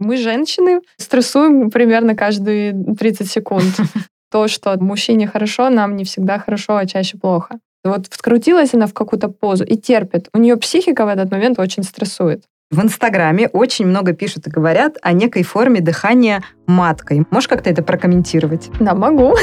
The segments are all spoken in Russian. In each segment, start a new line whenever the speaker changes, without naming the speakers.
Мы, женщины, стрессуем примерно каждые 30 секунд. То, что мужчине хорошо, нам не всегда хорошо, а чаще плохо. Вот вкрутилась она в какую-то позу и терпит. У нее психика в этот момент очень стрессует.
В Инстаграме очень много пишут и говорят о некой форме дыхания маткой. Можешь как-то это прокомментировать?
Да, могу.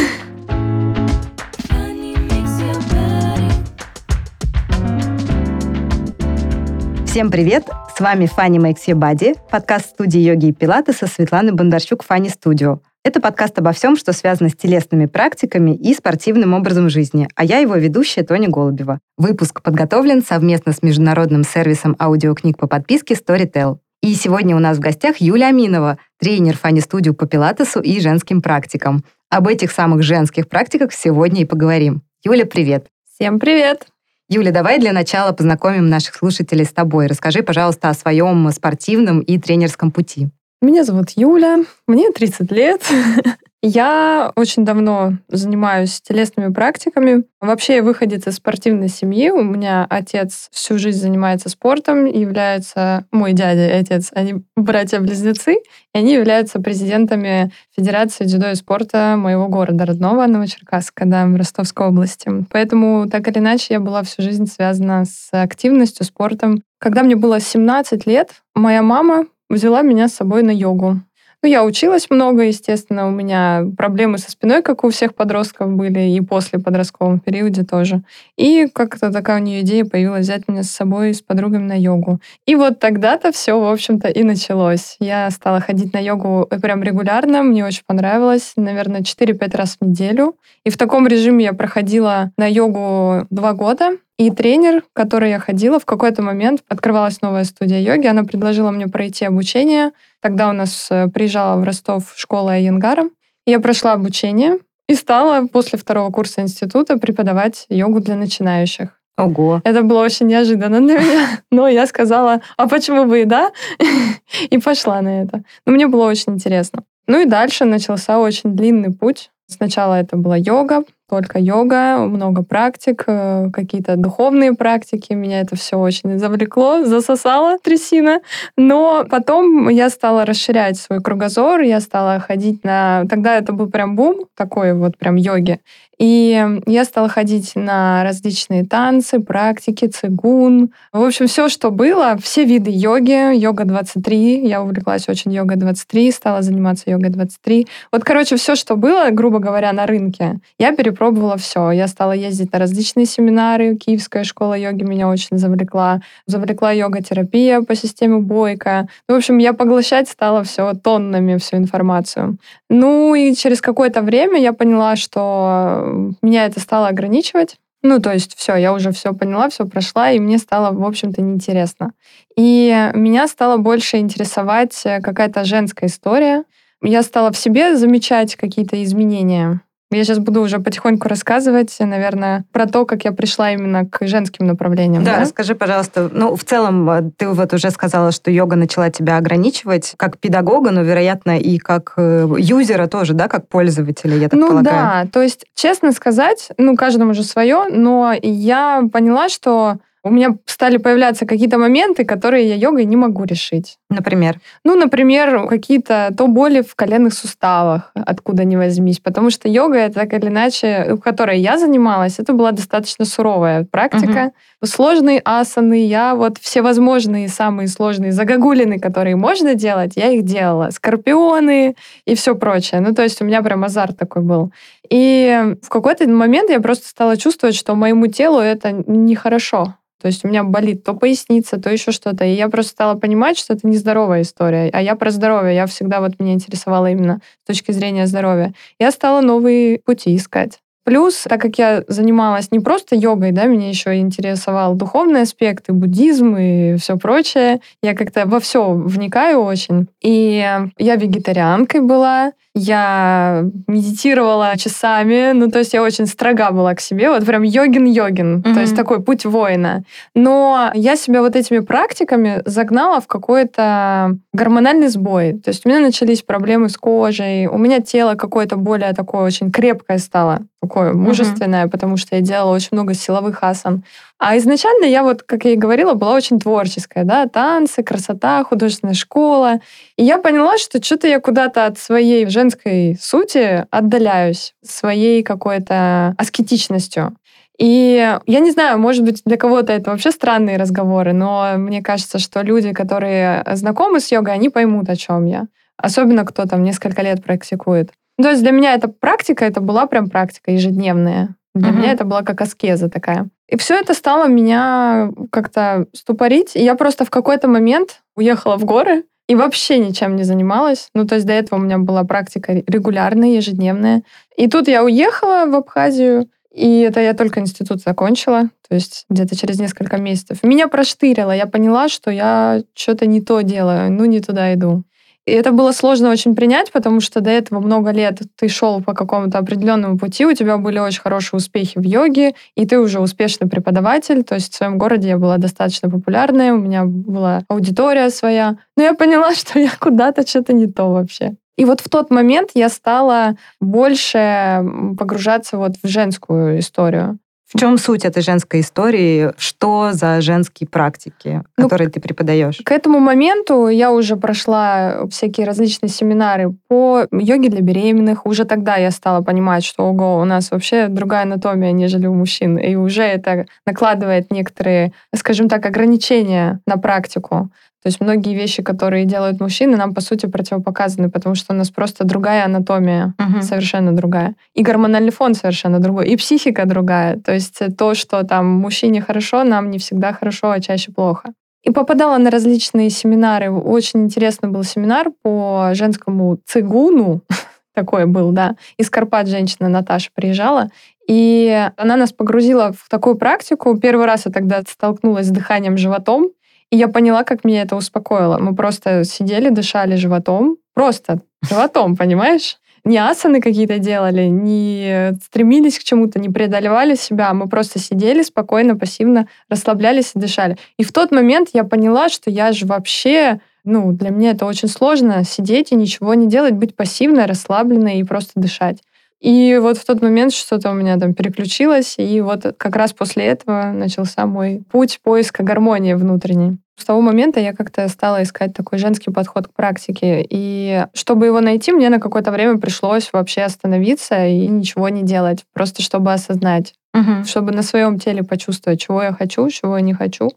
Всем привет! С вами Фанни Makes Your Body, подкаст студии йоги и пилатеса Светланы Бондарчук Фанни Студио. Это подкаст обо всем, что связано с телесными практиками и спортивным образом жизни, а я его ведущая Тоня Голубева. Выпуск подготовлен совместно с международным сервисом аудиокниг по подписке Storytel. И сегодня у нас в гостях Юля Аминова, тренер фани-студию по пилатесу и женским практикам. Об этих самых женских практиках сегодня и поговорим. Юля, привет!
Всем привет!
Юля, давай для начала познакомим наших слушателей с тобой. Расскажи, пожалуйста, о своем спортивном и тренерском пути.
Меня зовут Юля, мне 30 лет. Я очень давно занимаюсь телесными практиками. Вообще я выходец из спортивной семьи. У меня отец всю жизнь занимается спортом, является мой дядя и отец, они братья-близнецы, и они являются президентами Федерации дзюдо и спорта моего города родного, Новочеркасска, да, в Ростовской области. Поэтому так или иначе я была всю жизнь связана с активностью, спортом. Когда мне было 17 лет, моя мама взяла меня с собой на йогу. Ну, я училась много, естественно, у меня проблемы со спиной, как у всех подростков были, и после подростковом периоде тоже. И как-то такая у нее идея появилась взять меня с собой с подругами на йогу. И вот тогда-то все, в общем-то, и началось. Я стала ходить на йогу прям регулярно, мне очень понравилось, наверное, 4-5 раз в неделю. И в таком режиме я проходила на йогу два года. И тренер, к которой я ходила, в какой-то момент открывалась новая студия йоги, она предложила мне пройти обучение. Тогда у нас э, приезжала в Ростов школа Айенгара. Я прошла обучение и стала после второго курса института преподавать йогу для начинающих.
Ого.
Это было очень неожиданно для меня. Но я сказала, а почему бы и да? И пошла на это. Но мне было очень интересно. Ну и дальше начался очень длинный путь. Сначала это была йога, только йога, много практик, э, какие-то духовные практики. Меня это все очень завлекло, засосало трясина. Но потом я стала расширять свой кругозор, я стала ходить на... Тогда это был прям бум такой вот прям йоги. И я стала ходить на различные танцы, практики, цигун. В общем, все, что было, все виды йоги, йога 23. Я увлеклась очень йога 23, стала заниматься йогой 23. Вот, короче, все, что было, грубо говоря, на рынке, я перепробовала все. Я стала ездить на различные семинары. Киевская школа йоги меня очень завлекла. Завлекла йога-терапия по системе Бойко. Ну, в общем, я поглощать стала все тоннами, всю информацию. Ну, и через какое-то время я поняла, что меня это стало ограничивать. Ну, то есть все, я уже все поняла, все прошла, и мне стало, в общем-то, неинтересно. И меня стало больше интересовать э, какая-то женская история. Я стала в себе замечать какие-то изменения. Я сейчас буду уже потихоньку рассказывать, наверное, про то, как я пришла именно к женским направлениям.
Да, да? расскажи, пожалуйста. Ну, в целом, э, ты вот уже сказала, что йога начала тебя ограничивать как педагога, но, вероятно, и как э, юзера тоже, да, как пользователя, я так
ну,
полагаю.
Ну да, то есть, честно сказать, ну, каждому же свое, но я поняла, что у меня стали появляться какие-то моменты, которые я йогой не могу решить.
Например?
Ну, например, какие-то то боли в коленных суставах, откуда ни возьмись. Потому что йога, это так или иначе, в которой я занималась, это была достаточно суровая практика. Угу. Сложные асаны, я вот все возможные самые сложные загогулины, которые можно делать, я их делала. Скорпионы и все прочее. Ну, то есть у меня прям азарт такой был. И в какой-то момент я просто стала чувствовать, что моему телу это нехорошо. То есть у меня болит то поясница, то еще что-то. И я просто стала понимать, что это нездоровая история. А я про здоровье. Я всегда вот меня интересовала именно с точки зрения здоровья. Я стала новые пути искать. Плюс, так как я занималась не просто йогой, да, меня еще интересовал духовный аспект, и буддизм, и все прочее. Я как-то во все вникаю очень. И я вегетарианкой была, я медитировала часами, ну, то есть я очень строга была к себе, вот прям йогин-йогин, mm-hmm. то есть такой путь воина. Но я себя вот этими практиками загнала в какой-то гормональный сбой. То есть у меня начались проблемы с кожей, у меня тело какое-то более такое очень крепкое стало. Такое мужественное, mm-hmm. потому что я делала очень много силовых асан. А изначально я вот, как я и говорила, была очень творческая, да, танцы, красота, художественная школа. И я поняла, что что-то я куда-то от своей женской сути отдаляюсь, своей какой-то аскетичностью. И я не знаю, может быть, для кого-то это вообще странные разговоры, но мне кажется, что люди, которые знакомы с йогой, они поймут, о чем я. Особенно кто там несколько лет практикует. То есть для меня эта практика, это была прям практика ежедневная. Для угу. меня это была как аскеза такая. И все это стало меня как-то ступорить. И я просто в какой-то момент уехала в горы и вообще ничем не занималась. Ну, то есть до этого у меня была практика регулярная, ежедневная. И тут я уехала в Абхазию, и это я только институт закончила, то есть где-то через несколько месяцев. Меня проштырило, я поняла, что я что-то не то делаю, ну, не туда иду. И это было сложно очень принять, потому что до этого много лет ты шел по какому-то определенному пути, у тебя были очень хорошие успехи в йоге, и ты уже успешный преподаватель. То есть в своем городе я была достаточно популярная, у меня была аудитория своя. Но я поняла, что я куда-то что-то не то вообще. И вот в тот момент я стала больше погружаться вот в женскую историю.
В чем суть этой женской истории? Что за женские практики, ну, которые ты преподаешь?
К этому моменту я уже прошла всякие различные семинары по йоге для беременных. Уже тогда я стала понимать, что ого, у нас вообще другая анатомия, нежели у мужчин. И уже это накладывает некоторые, скажем так, ограничения на практику. То есть многие вещи, которые делают мужчины, нам, по сути, противопоказаны, потому что у нас просто другая анатомия, угу. совершенно другая. И гормональный фон совершенно другой, и психика другая. То есть то, что там мужчине хорошо, нам не всегда хорошо, а чаще плохо. И попадала на различные семинары. Очень интересный был семинар по женскому цигуну. Такой был, да. Из Карпат женщина Наташа приезжала. И она нас погрузила в такую практику. Первый раз я тогда столкнулась с дыханием животом. И я поняла, как меня это успокоило. Мы просто сидели, дышали животом. Просто животом, понимаешь? Не асаны какие-то делали, не стремились к чему-то, не преодолевали себя. Мы просто сидели спокойно, пассивно, расслаблялись и дышали. И в тот момент я поняла, что я же вообще ну, для меня это очень сложно сидеть и ничего не делать, быть пассивной, расслабленной и просто дышать. И вот в тот момент что-то у меня там переключилось, и вот как раз после этого начался мой путь поиска гармонии внутренней. С того момента я как-то стала искать такой женский подход к практике. И чтобы его найти, мне на какое-то время пришлось вообще остановиться и ничего не делать, просто чтобы осознать, угу. чтобы на своем теле почувствовать, чего я хочу, чего я не хочу.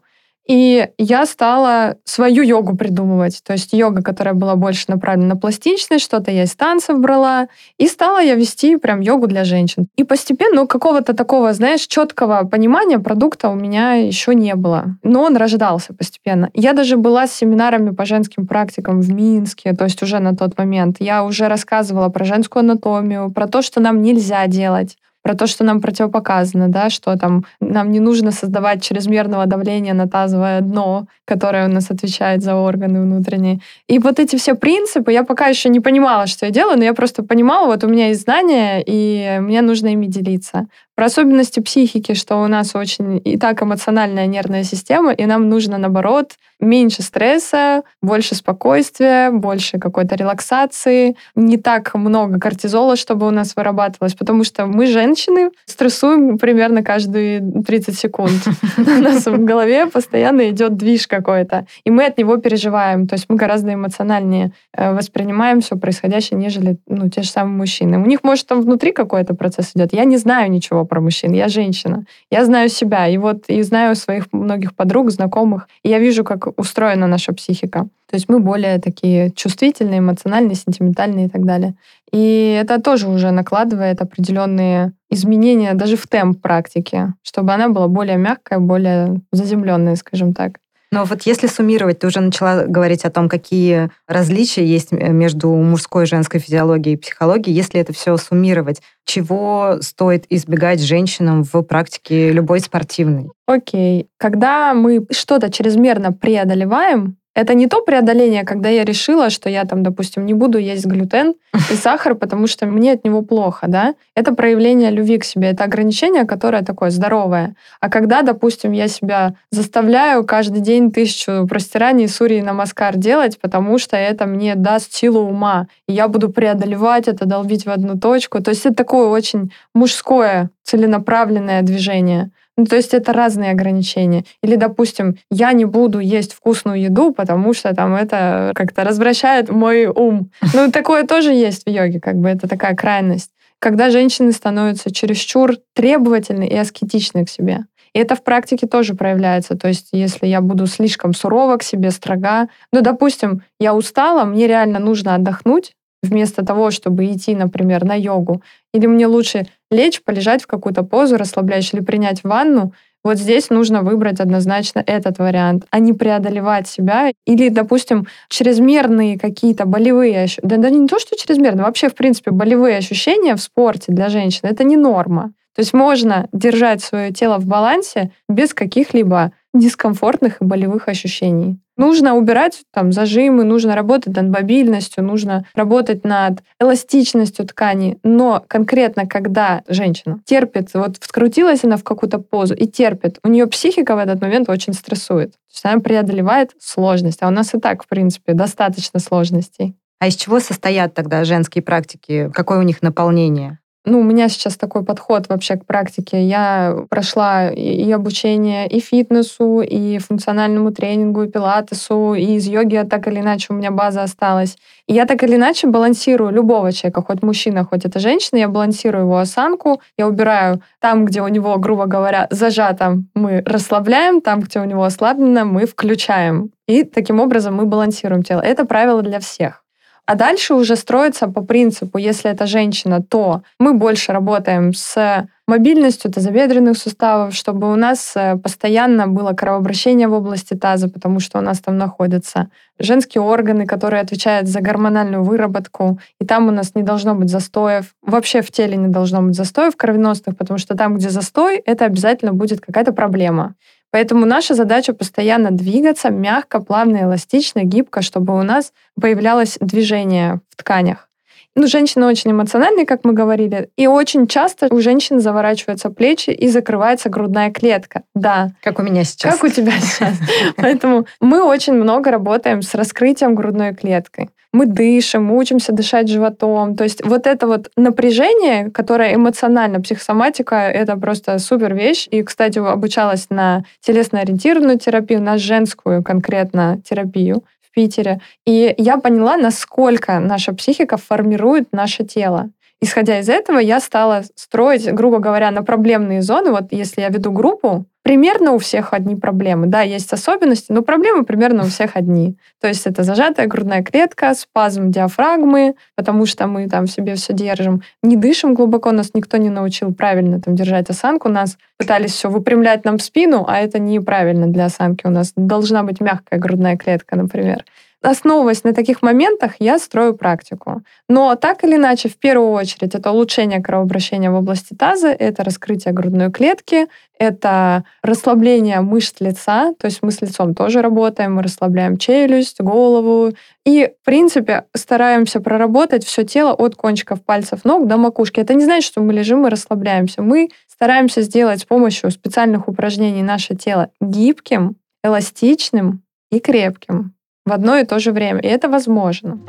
И я стала свою йогу придумывать. То есть йога, которая была больше направлена на пластичность, что-то я из танцев брала. И стала я вести прям йогу для женщин. И постепенно ну, какого-то такого, знаешь, четкого понимания продукта у меня еще не было. Но он рождался постепенно. Я даже была с семинарами по женским практикам в Минске, то есть уже на тот момент. Я уже рассказывала про женскую анатомию, про то, что нам нельзя делать про то, что нам противопоказано, да, что там нам не нужно создавать чрезмерного давления на тазовое дно, которое у нас отвечает за органы внутренние. И вот эти все принципы, я пока еще не понимала, что я делаю, но я просто понимала, вот у меня есть знания, и мне нужно ими делиться про особенности психики, что у нас очень и так эмоциональная нервная система, и нам нужно, наоборот, меньше стресса, больше спокойствия, больше какой-то релаксации, не так много кортизола, чтобы у нас вырабатывалось, потому что мы, женщины, стрессуем примерно каждые 30 секунд. У нас в голове постоянно идет движ какой-то, и мы от него переживаем, то есть мы гораздо эмоциональнее э, воспринимаем все происходящее, нежели ну, те же самые мужчины. У них, может, там внутри какой-то процесс идет. Я не знаю ничего про мужчин, я женщина. Я знаю себя, и вот и знаю своих многих подруг, знакомых, и я вижу, как устроена наша психика. То есть мы более такие чувствительные, эмоциональные, сентиментальные и так далее. И это тоже уже накладывает определенные изменения даже в темп практики, чтобы она была более мягкая, более заземленная, скажем так.
Но вот если суммировать, ты уже начала говорить о том, какие различия есть между мужской и женской физиологией и психологией. Если это все суммировать, чего стоит избегать женщинам в практике любой спортивной?
Окей. Когда мы что-то чрезмерно преодолеваем, Это не то преодоление, когда я решила, что я там, допустим, не буду есть глютен и сахар, потому что мне от него плохо, да. Это проявление любви к себе, это ограничение, которое такое здоровое. А когда, допустим, я себя заставляю каждый день тысячу простираний Сурии на Маскар делать, потому что это мне даст силу ума, и я буду преодолевать это, долбить в одну точку. То есть это такое очень мужское целенаправленное движение. Ну, то есть это разные ограничения. Или, допустим, я не буду есть вкусную еду, потому что там это как-то развращает мой ум. Ну, такое тоже есть в йоге, как бы это такая крайность. Когда женщины становятся чересчур требовательны и аскетичны к себе. И это в практике тоже проявляется. То есть, если я буду слишком сурова к себе, строга, ну, допустим, я устала, мне реально нужно отдохнуть, вместо того, чтобы идти, например, на йогу, или мне лучше лечь, полежать в какую-то позу расслабляющую или принять ванну, вот здесь нужно выбрать однозначно этот вариант, а не преодолевать себя. Или, допустим, чрезмерные какие-то болевые ощущения. Да, да не то, что чрезмерно, вообще, в принципе, болевые ощущения в спорте для женщин — это не норма. То есть можно держать свое тело в балансе без каких-либо дискомфортных и болевых ощущений. Нужно убирать там зажимы, нужно работать над мобильностью, нужно работать над эластичностью ткани. Но конкретно, когда женщина терпит, вот вскрутилась она в какую-то позу и терпит, у нее психика в этот момент очень стрессует. То есть она преодолевает сложность. А у нас и так, в принципе, достаточно сложностей.
А из чего состоят тогда женские практики? Какое у них наполнение?
Ну, у меня сейчас такой подход вообще к практике. Я прошла и обучение и фитнесу, и функциональному тренингу, и пилатесу, и из йоги так или иначе у меня база осталась. И я так или иначе балансирую любого человека, хоть мужчина, хоть это женщина, я балансирую его осанку, я убираю там, где у него, грубо говоря, зажато, мы расслабляем, там, где у него ослаблено, мы включаем. И таким образом мы балансируем тело. Это правило для всех. А дальше уже строится по принципу, если это женщина, то мы больше работаем с мобильностью тазобедренных суставов, чтобы у нас э, постоянно было кровообращение в области таза, потому что у нас там находятся женские органы, которые отвечают за гормональную выработку, и там у нас не должно быть застоев. Вообще в теле не должно быть застоев кровеносных, потому что там, где застой, это обязательно будет какая-то проблема. Поэтому наша задача постоянно двигаться мягко, плавно, эластично, гибко, чтобы у нас появлялось движение в тканях. Ну, женщины очень эмоциональные, как мы говорили, и очень часто у женщин заворачиваются плечи и закрывается грудная клетка. Да.
Как у меня сейчас.
Как у тебя сейчас. Поэтому мы очень много работаем с раскрытием грудной клетки мы дышим, мы учимся дышать животом. То есть вот это вот напряжение, которое эмоционально, психосоматика, это просто супер вещь. И, кстати, обучалась на телесно-ориентированную терапию, на женскую конкретно терапию в Питере. И я поняла, насколько наша психика формирует наше тело. Исходя из этого, я стала строить, грубо говоря, на проблемные зоны. Вот если я веду группу, примерно у всех одни проблемы. Да, есть особенности, но проблемы примерно у всех одни. То есть это зажатая грудная клетка, спазм диафрагмы, потому что мы там в себе все держим. Не дышим глубоко, нас никто не научил правильно там держать осанку. Нас пытались все выпрямлять нам спину, а это неправильно для осанки. У нас должна быть мягкая грудная клетка, например основываясь на таких моментах, я строю практику. Но так или иначе, в первую очередь, это улучшение кровообращения в области таза, это раскрытие грудной клетки, это расслабление мышц лица, то есть мы с лицом тоже работаем, мы расслабляем челюсть, голову. И, в принципе, стараемся проработать все тело от кончиков пальцев ног до макушки. Это не значит, что мы лежим и расслабляемся. Мы стараемся сделать с помощью специальных упражнений наше тело гибким, эластичным и крепким в одно и то же время. И это возможно.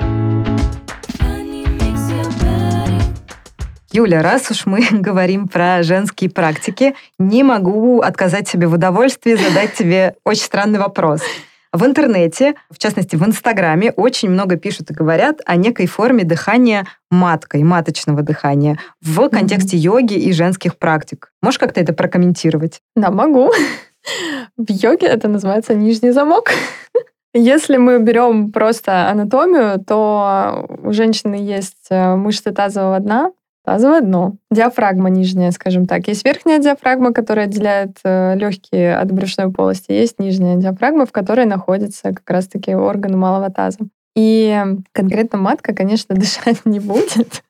Юля, раз уж мы говорим про женские практики, не могу отказать себе в удовольствии задать тебе очень странный вопрос. В интернете, в частности в Инстаграме, очень много пишут и говорят о некой форме дыхания маткой, маточного дыхания в контексте mm-hmm. йоги и женских практик. Можешь как-то это прокомментировать?
Да, могу. В йоге это называется нижний замок. Если мы берем просто анатомию, то у женщины есть э, мышцы тазового дна, тазовое дно, диафрагма нижняя, скажем так. Есть верхняя диафрагма, которая отделяет э, легкие от брюшной полости, есть нижняя диафрагма, в которой находятся как раз-таки органы малого таза. И конкретно матка, конечно, дышать не будет,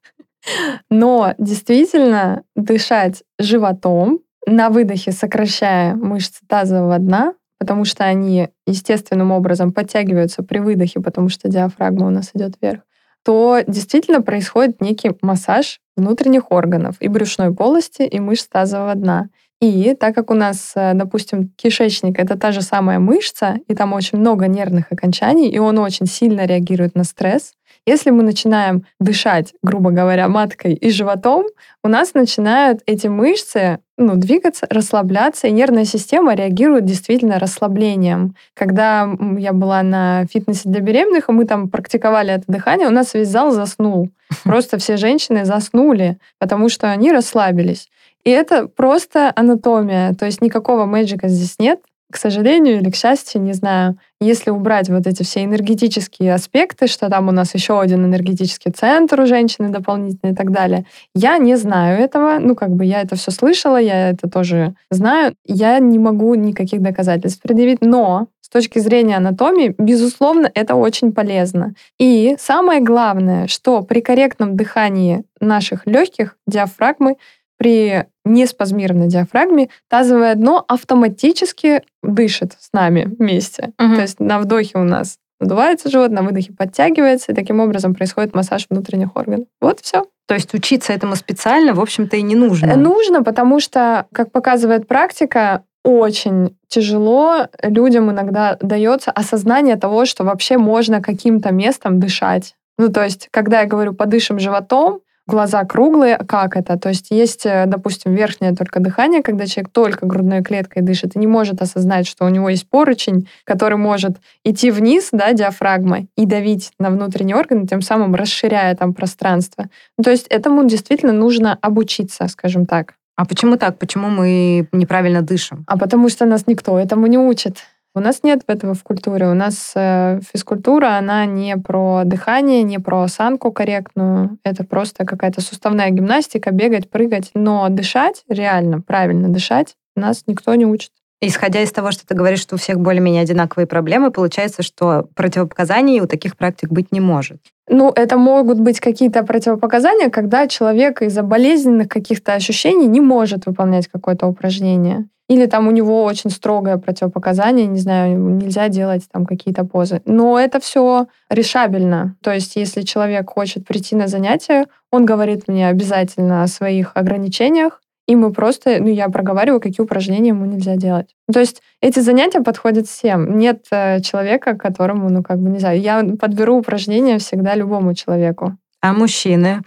но действительно дышать животом, на выдохе сокращая мышцы тазового дна, потому что они естественным образом подтягиваются при выдохе, потому что диафрагма у нас идет вверх, то действительно происходит некий массаж внутренних органов и брюшной полости, и мышц тазового дна. И так как у нас, э, допустим, кишечник — это та же самая мышца, и там очень много нервных окончаний, и он очень сильно реагирует на стресс, если мы начинаем дышать, грубо говоря, маткой и животом, у нас начинают эти мышцы ну, двигаться, расслабляться, и нервная система реагирует действительно расслаблением. Когда я была на фитнесе для беременных, и мы там практиковали это дыхание, у нас весь зал заснул. Просто все женщины заснули, потому что они расслабились. И это просто анатомия, то есть никакого мэджика здесь нет к сожалению или к счастью, не знаю, если убрать вот эти все энергетические аспекты, что там у нас еще один энергетический центр у женщины дополнительный и так далее, я не знаю этого. Ну, как бы я это все слышала, я это тоже знаю. Я не могу никаких доказательств предъявить, но с точки зрения анатомии, безусловно, это очень полезно. И самое главное, что при корректном дыхании наших легких диафрагмы при неспазмированной диафрагме тазовое дно автоматически дышит с нами вместе. Угу. То есть на вдохе у нас надувается живот, на выдохе подтягивается, и таким образом происходит массаж внутренних органов. Вот все.
То есть учиться этому специально, в общем-то, и не нужно. Э,
нужно, потому что, как показывает практика, очень тяжело людям иногда дается осознание того, что вообще можно каким-то местом дышать. Ну, то есть, когда я говорю подышим животом, глаза круглые. Как это? То есть есть, э, допустим, верхнее только дыхание, когда человек только грудной клеткой дышит и не может осознать, что у него есть поручень, который может идти вниз, да, диафрагма, и давить на внутренний орган, тем самым расширяя там пространство. Ну, то есть этому действительно нужно обучиться, скажем так.
А почему так? Почему мы неправильно дышим?
А потому что нас никто этому не учит. У нас нет этого в культуре. У нас э, физкультура, она не про дыхание, не про осанку корректную. Это просто какая-то суставная гимнастика, бегать, прыгать. Но дышать, реально правильно дышать, нас никто не учит.
Исходя из того, что ты говоришь, что у всех более-менее одинаковые проблемы, получается, что противопоказаний у таких практик быть не может.
Ну, это могут быть какие-то противопоказания, когда человек из-за болезненных каких-то ощущений не может выполнять какое-то упражнение. Или там у него очень строгое противопоказание, не знаю, нельзя делать там какие-то позы. Но это все решабельно. То есть, если человек хочет прийти на занятие, он говорит мне обязательно о своих ограничениях, и мы просто, ну, я проговариваю, какие упражнения ему нельзя делать. То есть эти занятия подходят всем. Нет э, человека, которому, ну, как бы, не знаю, я подберу упражнения всегда любому человеку.
А мужчины?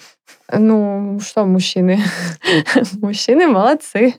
Ну, что мужчины? Мужчины молодцы.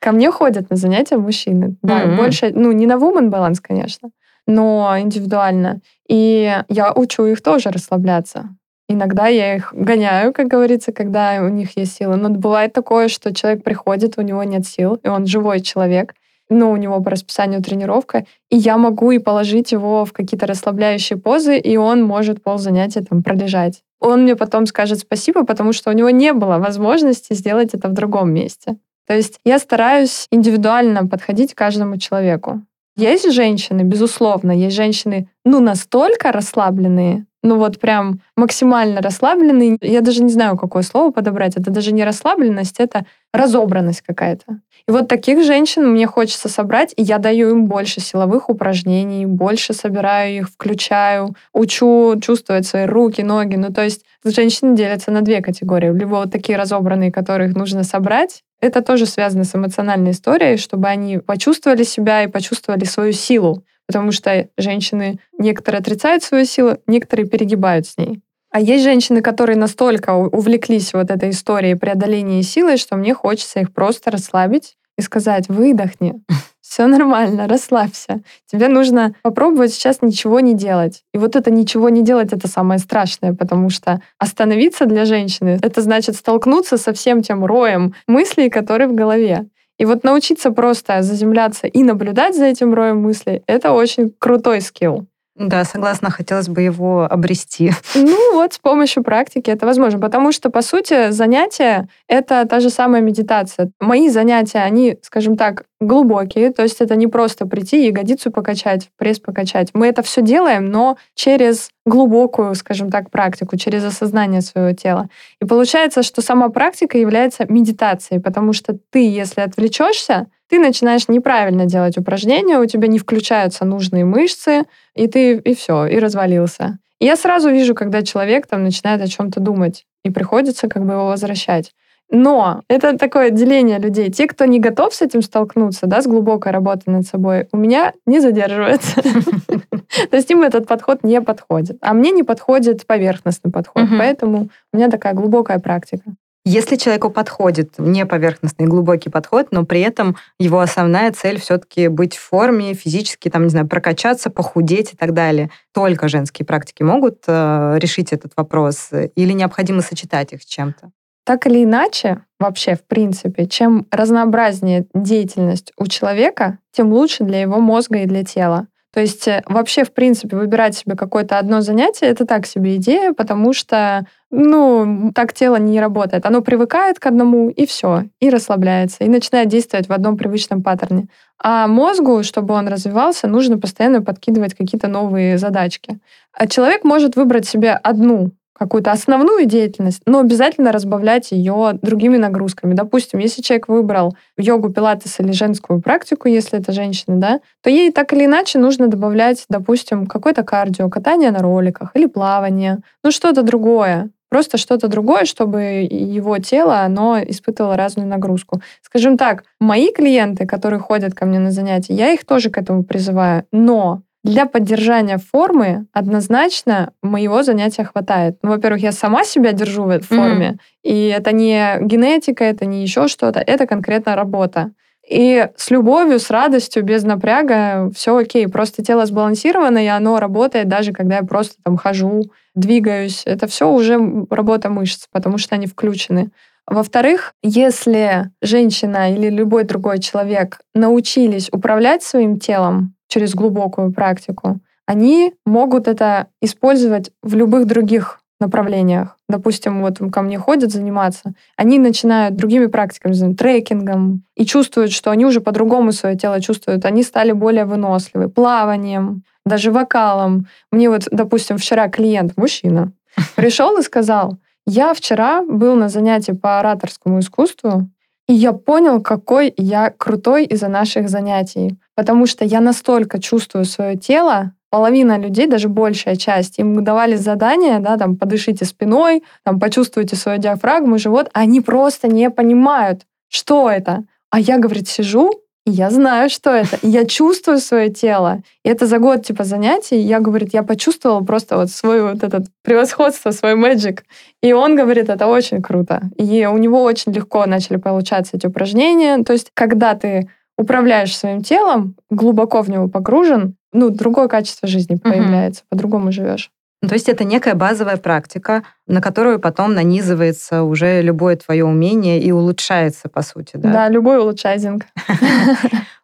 Ко мне ходят на занятия мужчины. Да, больше, ну, не на woman balance, конечно, но индивидуально. И я учу их тоже расслабляться. Иногда я их гоняю, как говорится, когда у них есть силы. Но бывает такое, что человек приходит, у него нет сил, и он живой человек, но у него по расписанию тренировка, и я могу и положить его в какие-то расслабляющие позы, и он может пол занятия там пролежать. Он мне потом скажет спасибо, потому что у него не было возможности сделать это в другом месте. То есть я стараюсь индивидуально подходить к каждому человеку. Есть женщины, безусловно, есть женщины, ну, настолько расслабленные, ну вот прям максимально расслабленный. Я даже не знаю, какое слово подобрать. Это даже не расслабленность, это разобранность какая-то. И вот таких женщин мне хочется собрать, и я даю им больше силовых упражнений, больше собираю их, включаю, учу чувствовать свои руки, ноги. Ну, то есть женщины делятся на две категории. Либо вот такие разобранные, которых нужно собрать, это тоже связано с эмоциональной историей, чтобы они почувствовали себя и почувствовали свою силу потому что женщины некоторые отрицают свою силу, некоторые перегибают с ней. А есть женщины, которые настолько увлеклись вот этой историей преодоления силы, что мне хочется их просто расслабить и сказать, выдохни, все нормально, расслабься. Тебе нужно попробовать сейчас ничего не делать. И вот это ничего не делать, это самое страшное, потому что остановиться для женщины, это значит столкнуться со всем тем роем мыслей, которые в голове. И вот научиться просто заземляться и наблюдать за этим роем мыслей, это очень крутой скилл.
Да, согласна, хотелось бы его обрести.
Ну вот с помощью практики это возможно, потому что, по сути, занятия — это та же самая медитация. Мои занятия, они, скажем так, глубокие, то есть это не просто прийти, ягодицу покачать, пресс покачать. Мы это все делаем, но через глубокую, скажем так, практику, через осознание своего тела. И получается, что сама практика является медитацией, потому что ты, если отвлечешься, ты начинаешь неправильно делать упражнения, у тебя не включаются нужные мышцы, и ты и все, и развалился. И я сразу вижу, когда человек там начинает о чем-то думать, и приходится как бы его возвращать. Но это такое отделение людей. Те, кто не готов с этим столкнуться, да, с глубокой работой над собой, у меня не задерживается. То есть им этот подход не подходит. А мне не подходит поверхностный подход. Поэтому у меня такая глубокая практика.
Если человеку подходит не поверхностный глубокий подход, но при этом его основная цель все-таки быть в форме, физически, там, не знаю, прокачаться, похудеть и так далее, только женские практики могут э, решить этот вопрос или необходимо сочетать их с чем-то?
Так или иначе, вообще, в принципе, чем разнообразнее деятельность у человека, тем лучше для его мозга и для тела. То есть э, вообще, в принципе, выбирать себе какое-то одно занятие — это так себе идея, потому что, ну, так тело не работает. Оно привыкает к одному, и все, и расслабляется, и начинает действовать в одном привычном паттерне. А мозгу, чтобы он развивался, нужно постоянно подкидывать какие-то новые задачки. А человек может выбрать себе одну какую-то основную деятельность, но обязательно разбавлять ее другими нагрузками. Допустим, если человек выбрал йогу, пилатес или женскую практику, если это женщина, да, то ей так или иначе нужно добавлять, допустим, какое-то кардио, катание на роликах или плавание, ну что-то другое. Просто что-то другое, чтобы его тело, оно испытывало разную нагрузку. Скажем так, мои клиенты, которые ходят ко мне на занятия, я их тоже к этому призываю, но для поддержания формы однозначно моего занятия хватает. Ну, во-первых, я сама себя держу в форме, mm-hmm. и это не генетика, это не еще что-то, это конкретно работа. И с любовью, с радостью, без напряга все окей. Просто тело сбалансировано, и оно работает даже когда я просто там хожу, двигаюсь. Это все уже работа мышц, потому что они включены. Во-вторых, если женщина или любой другой человек научились управлять своим телом, через глубокую практику, они могут это использовать в любых других направлениях. Допустим, вот ко мне ходят заниматься, они начинают другими практиками, трекингом, и чувствуют, что они уже по-другому свое тело чувствуют, они стали более выносливы, плаванием, даже вокалом. Мне вот, допустим, вчера клиент, мужчина, пришел и сказал, я вчера был на занятии по ораторскому искусству, и я понял, какой я крутой из-за наших занятий. Потому что я настолько чувствую свое тело, половина людей, даже большая часть, им давали задания, да, там, подышите спиной, там, почувствуйте свою диафрагму, живот, они просто не понимают, что это. А я, говорит, сижу, и я знаю, что это. И я чувствую свое тело. И это за год, типа, занятий. Я, говорит, я почувствовала просто вот свое вот это превосходство, свой мэджик. И он говорит, это очень круто. И у него очень легко начали получаться эти упражнения. То есть, когда ты управляешь своим телом, глубоко в него погружен, ну, другое качество жизни появляется, угу. по-другому живешь.
Ну, то есть это некая базовая практика, на которую потом нанизывается уже любое твое умение и улучшается, по сути, да?
Да, любой улучшайзинг.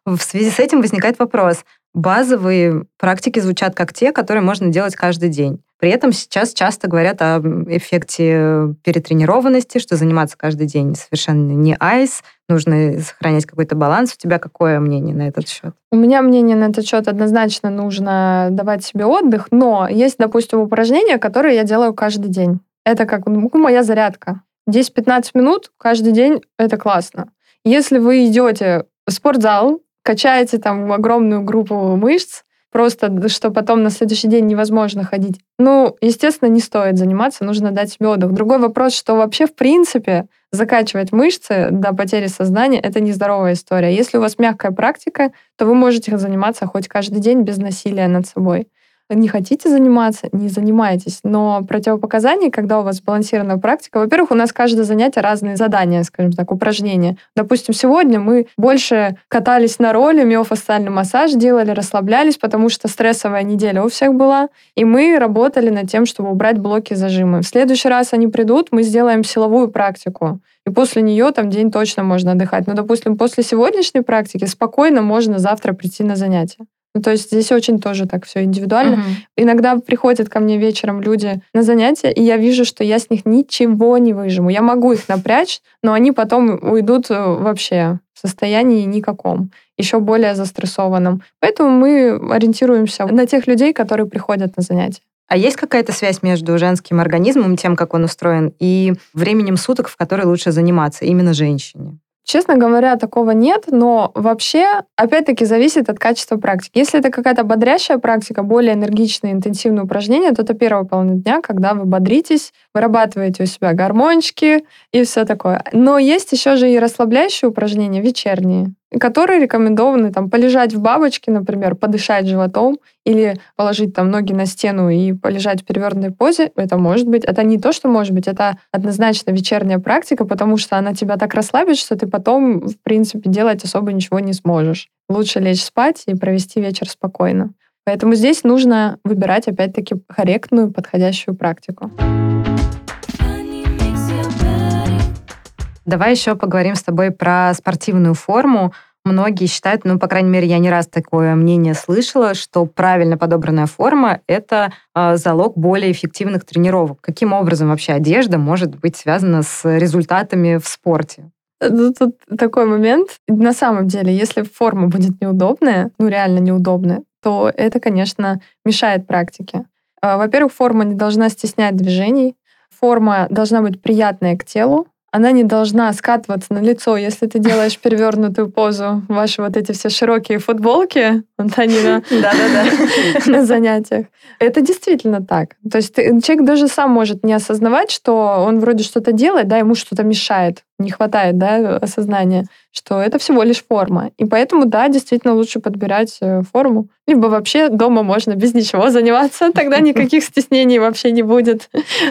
В связи с этим возникает вопрос. Базовые практики звучат как те, которые можно делать каждый день. При этом сейчас часто говорят о эффекте перетренированности, что заниматься каждый день совершенно не айс, нужно сохранять какой-то баланс. У тебя какое мнение на этот счет?
У меня мнение на этот счет однозначно нужно давать себе отдых, но есть, допустим, упражнения, которые я делаю каждый день. Это как ну, моя зарядка. 10-15 минут каждый день — это классно. Если вы идете в спортзал, качаете там огромную группу мышц, просто, что потом на следующий день невозможно ходить. Ну, естественно, не стоит заниматься, нужно дать себе. Другой вопрос, что вообще, в принципе, закачивать мышцы до потери сознания — это нездоровая история. Если у вас мягкая практика, то вы можете заниматься хоть каждый день без насилия над собой не хотите заниматься, не занимайтесь. Но противопоказания, когда у вас сбалансированная практика, во-первых, у нас каждое занятие разные задания, скажем так, упражнения. Допустим, сегодня мы больше катались на роли, миофасциальный массаж делали, расслаблялись, потому что стрессовая неделя у всех была, и мы работали над тем, чтобы убрать блоки зажимы. В следующий раз они придут, мы сделаем силовую практику. И после нее там день точно можно отдыхать. Но, допустим, после сегодняшней практики спокойно можно завтра прийти на занятия. Ну, то есть здесь очень тоже так все индивидуально.
Мгм.
Иногда приходят ко мне вечером люди на занятия, и я вижу, что я с них ничего не выжму. Я могу их напрячь, но они потом уйдут э, вообще в состоянии никаком, еще более застрессованном. Поэтому мы ориентируемся на тех людей, которые приходят на занятия.
А есть какая-то связь между женским организмом, тем, как он устроен, и временем суток, в который лучше заниматься именно женщине?
Честно говоря, такого нет, но вообще, опять-таки, зависит от качества практики. Если это какая-то бодрящая практика, более энергичные, интенсивные упражнения, то это первая половина дня, когда вы бодритесь, вырабатываете у себя гормончики и все такое. Но есть еще же и расслабляющие упражнения вечерние, которые рекомендованы там полежать в бабочке, например, подышать животом или положить там ноги на стену и полежать в перевернутой позе. Это может быть, это не то, что может быть, это однозначно вечерняя практика, потому что она тебя так расслабит, что ты потом, в принципе, делать особо ничего не сможешь. Лучше лечь спать и провести вечер спокойно. Поэтому здесь нужно выбирать, опять-таки, корректную, подходящую практику.
Давай еще поговорим с тобой про спортивную форму. Многие считают, ну, по крайней мере, я не раз такое мнение слышала, что правильно подобранная форма — это э, залог более эффективных тренировок. Каким образом вообще одежда может быть связана с результатами в спорте?
Ну, Тут такой момент. На самом деле, если форма будет неудобная, ну реально неудобная, то это, конечно, мешает практике. А, Во-первых, форма не должна стеснять движений. Форма должна быть приятная к телу. Она не должна скатываться на лицо, если ты делаешь перевернутую позу. Ваши вот эти все широкие футболки, вот они на, занятиях. Это действительно так. То есть человек даже сам может не осознавать, что он вроде что-то делает, да, ему что-то мешает, не хватает, да, осознания, что это всего лишь форма. И поэтому, да, действительно лучше подбирать э, форму. Либо вообще дома можно без ничего заниматься, тогда никаких стеснений вообще не будет,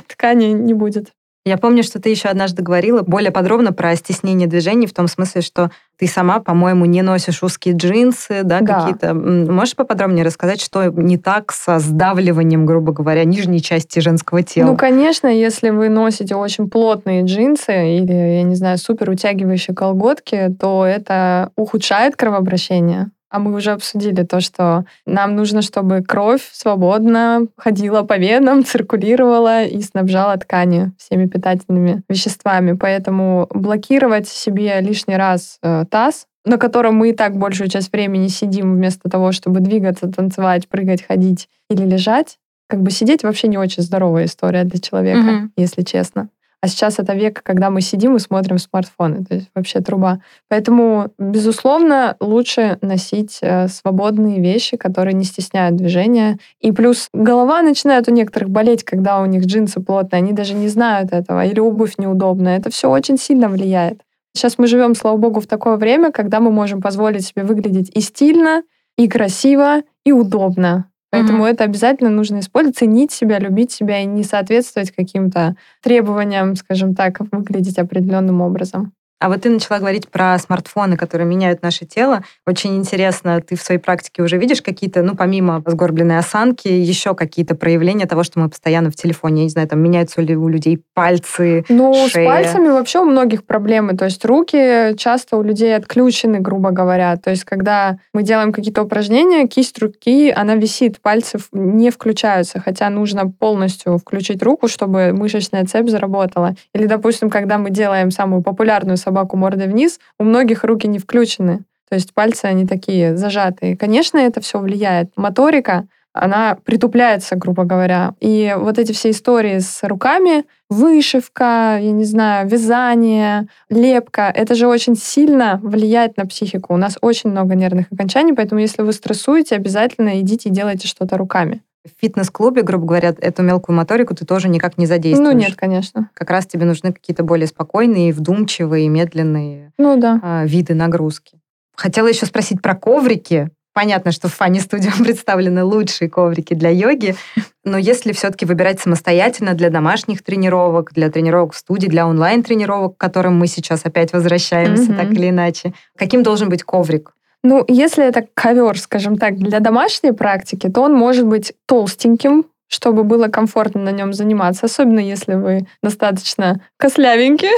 ткани не будет.
Я помню, что ты еще однажды говорила более подробно про стеснение движений, в том смысле, что ты сама, по-моему, не носишь узкие джинсы, да,
Да.
какие-то. Можешь поподробнее рассказать, что не так со сдавливанием, грубо говоря, нижней части женского тела?
Ну, конечно, если вы носите очень плотные джинсы или, я не знаю, супер утягивающие колготки, то это ухудшает кровообращение. А мы уже обсудили то, что нам нужно, чтобы кровь свободно ходила по венам, циркулировала и снабжала ткани всеми питательными веществами. Поэтому блокировать себе лишний раз э, таз, на котором мы и так большую часть времени сидим вместо того, чтобы двигаться, танцевать, прыгать, ходить или лежать, как бы сидеть вообще не очень здоровая история для человека,
Мгм.
если честно. А сейчас это век, когда мы сидим и смотрим смартфоны. То есть вообще труба. Поэтому, безусловно, лучше носить э, свободные вещи, которые не стесняют движения. И плюс голова начинает у некоторых болеть, когда у них джинсы плотные. Они даже не знают этого. Или обувь неудобная. Это все очень сильно влияет. Сейчас мы живем, слава богу, в такое время, когда мы можем позволить себе выглядеть и стильно, и красиво, и удобно. Поэтому
Мгм.
это обязательно нужно использовать, ценить себя, любить себя и не соответствовать каким-то требованиям, скажем так, выглядеть определенным образом.
А вот ты начала говорить про смартфоны, которые меняют наше тело. Очень интересно, ты в своей практике уже видишь какие-то, ну, помимо сгорбленной осанки, еще какие-то проявления того, что мы постоянно в телефоне. Я не знаю, там меняются ли у людей пальцы,
Ну,
шея.
с пальцами вообще у многих проблемы. То есть руки часто у людей отключены, грубо говоря. То есть когда мы делаем какие-то упражнения, кисть руки, она висит, пальцы не включаются, хотя нужно полностью включить руку, чтобы мышечная цепь заработала. Или, допустим, когда мы делаем самую популярную собаку мордой вниз, у многих руки не включены. То есть пальцы, они такие зажатые. Конечно, это все влияет. Моторика, она притупляется, грубо говоря. И вот эти все истории с руками, вышивка, я не знаю, вязание, лепка, это же очень сильно влияет на психику. У нас очень много нервных окончаний, поэтому если вы стрессуете, обязательно идите и делайте что-то руками.
В фитнес-клубе, грубо говоря, эту мелкую моторику ты тоже никак не задействуешь.
Ну нет, конечно.
Как раз тебе нужны какие-то более спокойные, вдумчивые, медленные
Ну да.
а, виды нагрузки. Хотела еще спросить про коврики. Понятно, что в Фанни Студио представлены лучшие коврики для йоги, но если все-таки выбирать самостоятельно для домашних тренировок, для тренировок в студии, для онлайн-тренировок, к которым мы сейчас опять возвращаемся,
Мгм.
так или иначе, каким должен быть коврик?
Ну, если это ковер, скажем так, для домашней практики, то он может быть толстеньким, чтобы было комфортно на нем заниматься, особенно если вы достаточно кослявенькие.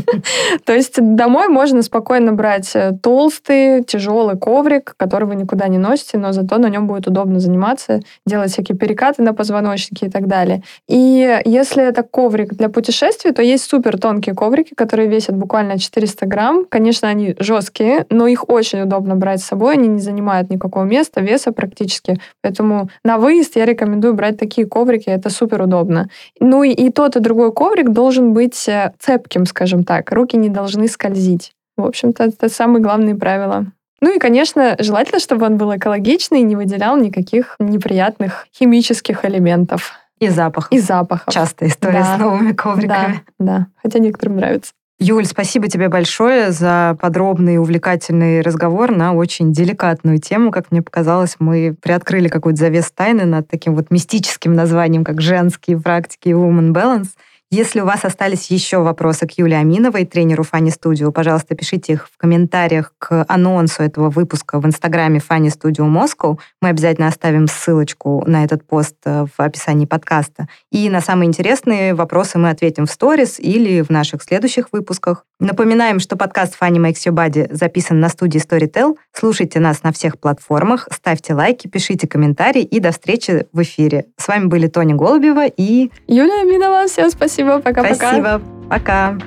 То есть домой можно спокойно брать э, толстый, тяжелый коврик, который вы никуда не носите, но зато на нем будет удобно заниматься, делать всякие перекаты на позвоночнике и так далее. И если это коврик для путешествий, то есть супер тонкие коврики, которые весят буквально 400 грамм. Конечно, они жесткие, но их очень удобно брать с собой, они не занимают никакого места, веса практически. Поэтому на выезд я рекомендую брать такие коврики, это супер удобно. Ну и, и тот, и другой коврик должен быть э, цепким, скажем так. Руки не должны скользить. В общем-то, это самые главные правила. Ну и, конечно, желательно, чтобы он был экологичный и не выделял никаких неприятных химических элементов.
И запахов.
И запахов.
Частая история да. с новыми ковриками.
Да, да. Хотя некоторым нравится.
Юль, спасибо тебе большое за подробный и увлекательный разговор на очень деликатную тему. Как мне показалось, мы приоткрыли какую-то завес тайны над таким вот мистическим названием, как женские практики woman balance. Если у вас остались еще вопросы к Юлии Аминовой, тренеру Фанни Студио, пожалуйста, пишите их в комментариях к анонсу этого выпуска в инстаграме Фанни Студио Москва. Мы обязательно оставим ссылочку на этот пост э, в описании подкаста. И на самые интересные вопросы мы ответим в сторис или в наших следующих выпусках. Напоминаем, что подкаст Funny Makes Your Body записан на студии Storytel. Слушайте нас на всех платформах, ставьте лайки, пишите комментарии и до встречи в эфире. С вами были Тоня Голубева и...
Юлия Аминова. Всем спасибо. Пока-пока.
Спасибо. Пока.